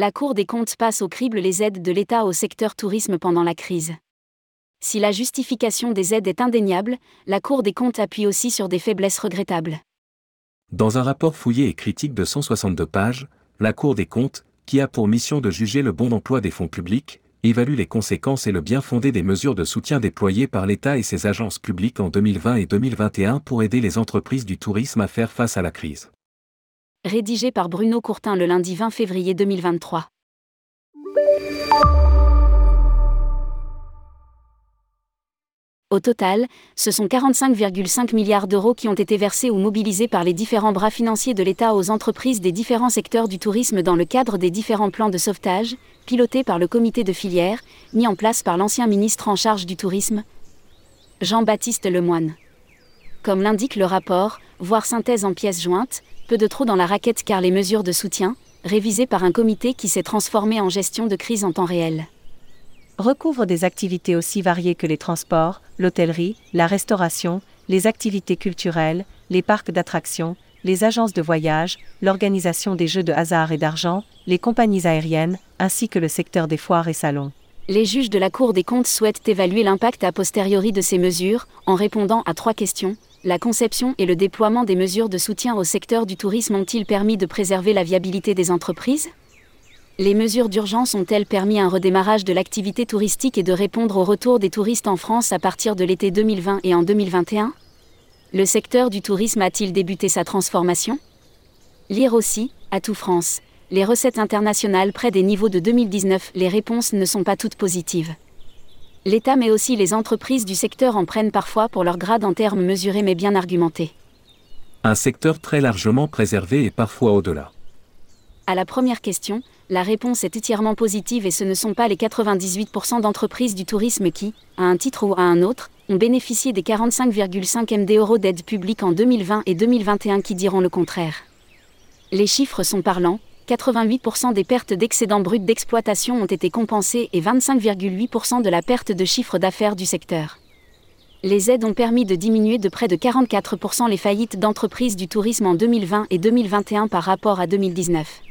La Cour des comptes passe au crible les aides de l'État au secteur tourisme pendant la crise. Si la justification des aides est indéniable, la Cour des comptes appuie aussi sur des faiblesses regrettables. Dans un rapport fouillé et critique de 162 pages, la Cour des comptes, qui a pour mission de juger le bon emploi des fonds publics, évalue les conséquences et le bien fondé des mesures de soutien déployées par l'État et ses agences publiques en 2020 et 2021 pour aider les entreprises du tourisme à faire face à la crise. Rédigé par Bruno Courtin le lundi 20 février 2023. Au total, ce sont 45,5 milliards d'euros qui ont été versés ou mobilisés par les différents bras financiers de l'État aux entreprises des différents secteurs du tourisme dans le cadre des différents plans de sauvetage, pilotés par le comité de filière, mis en place par l'ancien ministre en charge du tourisme, Jean-Baptiste Lemoine. Comme l'indique le rapport, voire synthèse en pièces jointes, peu de trop dans la raquette car les mesures de soutien, révisées par un comité qui s'est transformé en gestion de crise en temps réel recouvre des activités aussi variées que les transports, l'hôtellerie, la restauration, les activités culturelles, les parcs d'attractions, les agences de voyage, l'organisation des jeux de hasard et d'argent, les compagnies aériennes, ainsi que le secteur des foires et salons. Les juges de la Cour des comptes souhaitent évaluer l'impact a posteriori de ces mesures, en répondant à trois questions. La conception et le déploiement des mesures de soutien au secteur du tourisme ont-ils permis de préserver la viabilité des entreprises? Les mesures d'urgence ont-elles permis un redémarrage de l'activité touristique et de répondre au retour des touristes en France à partir de l'été 2020 et en 2021 Le secteur du tourisme a-t-il débuté sa transformation? Lire aussi, à tout France, les recettes internationales près des niveaux de 2019, les réponses ne sont pas toutes positives. L'État mais aussi les entreprises du secteur en prennent parfois pour leur grade en termes mesurés mais bien argumentés. Un secteur très largement préservé et parfois au-delà. À la première question, la réponse est entièrement positive et ce ne sont pas les 98% d'entreprises du tourisme qui, à un titre ou à un autre, ont bénéficié des 45,5 MD euros d'aide publique en 2020 et 2021 qui diront le contraire. Les chiffres sont parlants, 88% des pertes d'excédents bruts d'exploitation ont été compensées et 25,8% de la perte de chiffre d'affaires du secteur. Les aides ont permis de diminuer de près de 44% les faillites d'entreprises du tourisme en 2020 et 2021 par rapport à 2019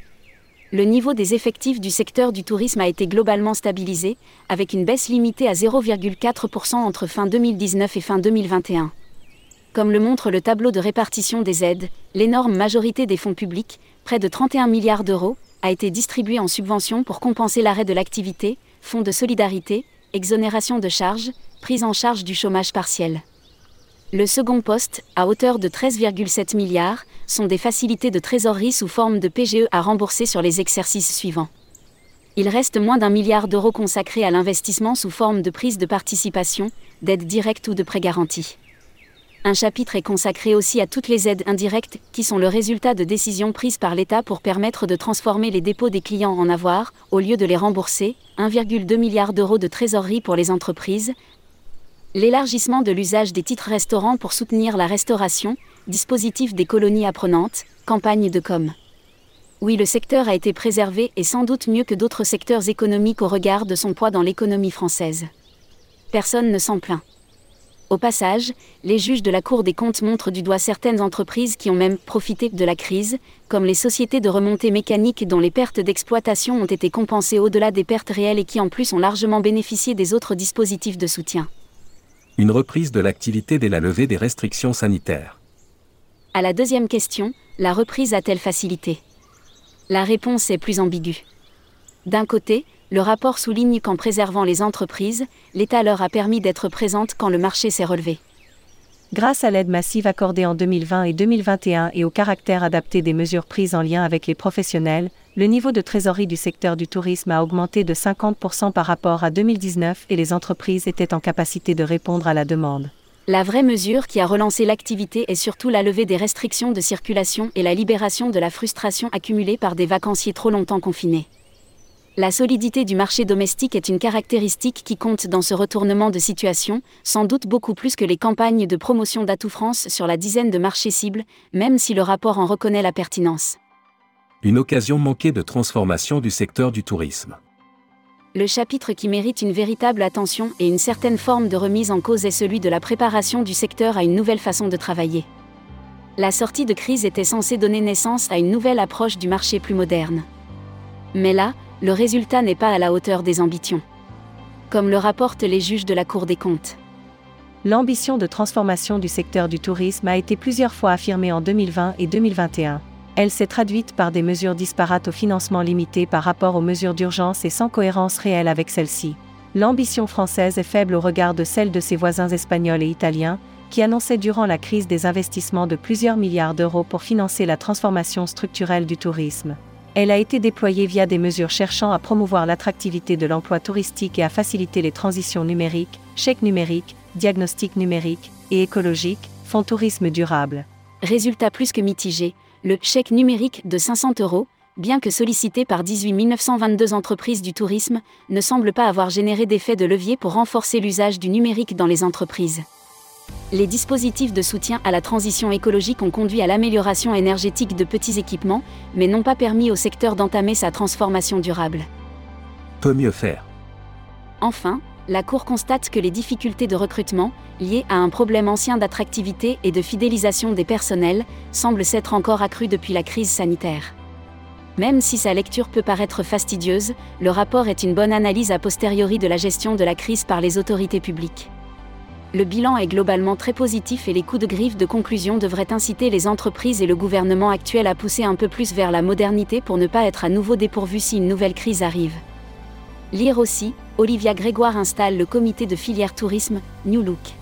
le niveau des effectifs du secteur du tourisme a été globalement stabilisé, avec une baisse limitée à 0,4% entre fin 2019 et fin 2021. Comme le montre le tableau de répartition des aides, l'énorme majorité des fonds publics, près de 31 milliards d'euros, a été distribuée en subventions pour compenser l'arrêt de l'activité, fonds de solidarité, exonération de charges, prise en charge du chômage partiel. Le second poste, à hauteur de 13,7 milliards, sont des facilités de trésorerie sous forme de PGE à rembourser sur les exercices suivants. Il reste moins d'un milliard d'euros consacrés à l'investissement sous forme de prise de participation, d'aide directe ou de prêt garanti. Un chapitre est consacré aussi à toutes les aides indirectes, qui sont le résultat de décisions prises par l'État pour permettre de transformer les dépôts des clients en avoirs, au lieu de les rembourser, 1,2 milliard d'euros de trésorerie pour les entreprises, l'élargissement de l'usage des titres restaurants pour soutenir la restauration, dispositif des colonies apprenantes, campagne de com. Oui, le secteur a été préservé et sans doute mieux que d'autres secteurs économiques au regard de son poids dans l'économie française. Personne ne s'en plaint. Au passage, les juges de la Cour des comptes montrent du doigt certaines entreprises qui ont même profité de la crise, comme les sociétés de remontée mécanique dont les pertes d'exploitation ont été compensées au-delà des pertes réelles et qui en plus ont largement bénéficié des autres dispositifs de soutien une reprise de l'activité dès la levée des restrictions sanitaires. À la deuxième question, la reprise a-t-elle facilité? La réponse est plus ambiguë. D'un côté, le rapport souligne qu'en préservant les entreprises, l'État leur a permis d'être présente quand le marché s'est relevé. Grâce à l'aide massive accordée en 2020 et 2021 et au caractère adapté des mesures prises en lien avec les professionnels, le niveau de trésorerie du secteur du tourisme a augmenté de 50% par rapport à 2019 et les entreprises étaient en capacité de répondre à la demande. La vraie mesure qui a relancé l'activité est surtout la levée des restrictions de circulation et la libération de la frustration accumulée par des vacanciers trop longtemps confinés. La solidité du marché domestique est une caractéristique qui compte dans ce retournement de situation, sans doute beaucoup plus que les campagnes de promotion d'Atout France sur la dizaine de marchés cibles, même si le rapport en reconnaît la pertinence. Une occasion manquée de transformation du secteur du tourisme. Le chapitre qui mérite une véritable attention et une certaine forme de remise en cause est celui de la préparation du secteur à une nouvelle façon de travailler. La sortie de crise était censée donner naissance à une nouvelle approche du marché plus moderne Mais là, le résultat n'est pas à la hauteur des ambitions. Comme le rapportent les juges de la Cour des comptes. L'ambition de transformation du secteur du tourisme a été plusieurs fois affirmée en 2020 et 2021. Elle s'est traduite par des mesures disparates au financement limité par rapport aux mesures d'urgence et sans cohérence réelle avec celles-ci. L'ambition française est faible au regard de celle de ses voisins espagnols et italiens, qui annonçaient durant la crise des investissements de plusieurs milliards d'euros pour financer la transformation structurelle du tourisme. Elle a été déployée via des mesures cherchant à promouvoir l'attractivité de l'emploi touristique et à faciliter les transitions numériques, chèques numériques, diagnostics numériques et écologiques, fonds tourisme durable. Résultat plus que mitigé, le chèque numérique de 500 euros, bien que sollicité par 18 922 entreprises du tourisme, ne semble pas avoir généré d'effet de levier pour renforcer l'usage du numérique dans les entreprises. Les dispositifs de soutien à la transition écologique ont conduit à l'amélioration énergétique de petits équipements, mais n'ont pas permis au secteur d'entamer sa transformation durable. Peut mieux faire. Enfin, la Cour constate que les difficultés de recrutement, liées à un problème ancien d'attractivité et de fidélisation des personnels, semblent s'être encore accrues depuis la crise sanitaire. Même si sa lecture peut paraître fastidieuse, le rapport est une bonne analyse a posteriori de la gestion de la crise par les autorités publiques. Le bilan est globalement très positif et les coups de griffe de conclusion devraient inciter les entreprises et le gouvernement actuel à pousser un peu plus vers la modernité pour ne pas être à nouveau dépourvu si une nouvelle crise arrive. Lire aussi, Olivia Grégoire installe le comité de filière tourisme, New Look.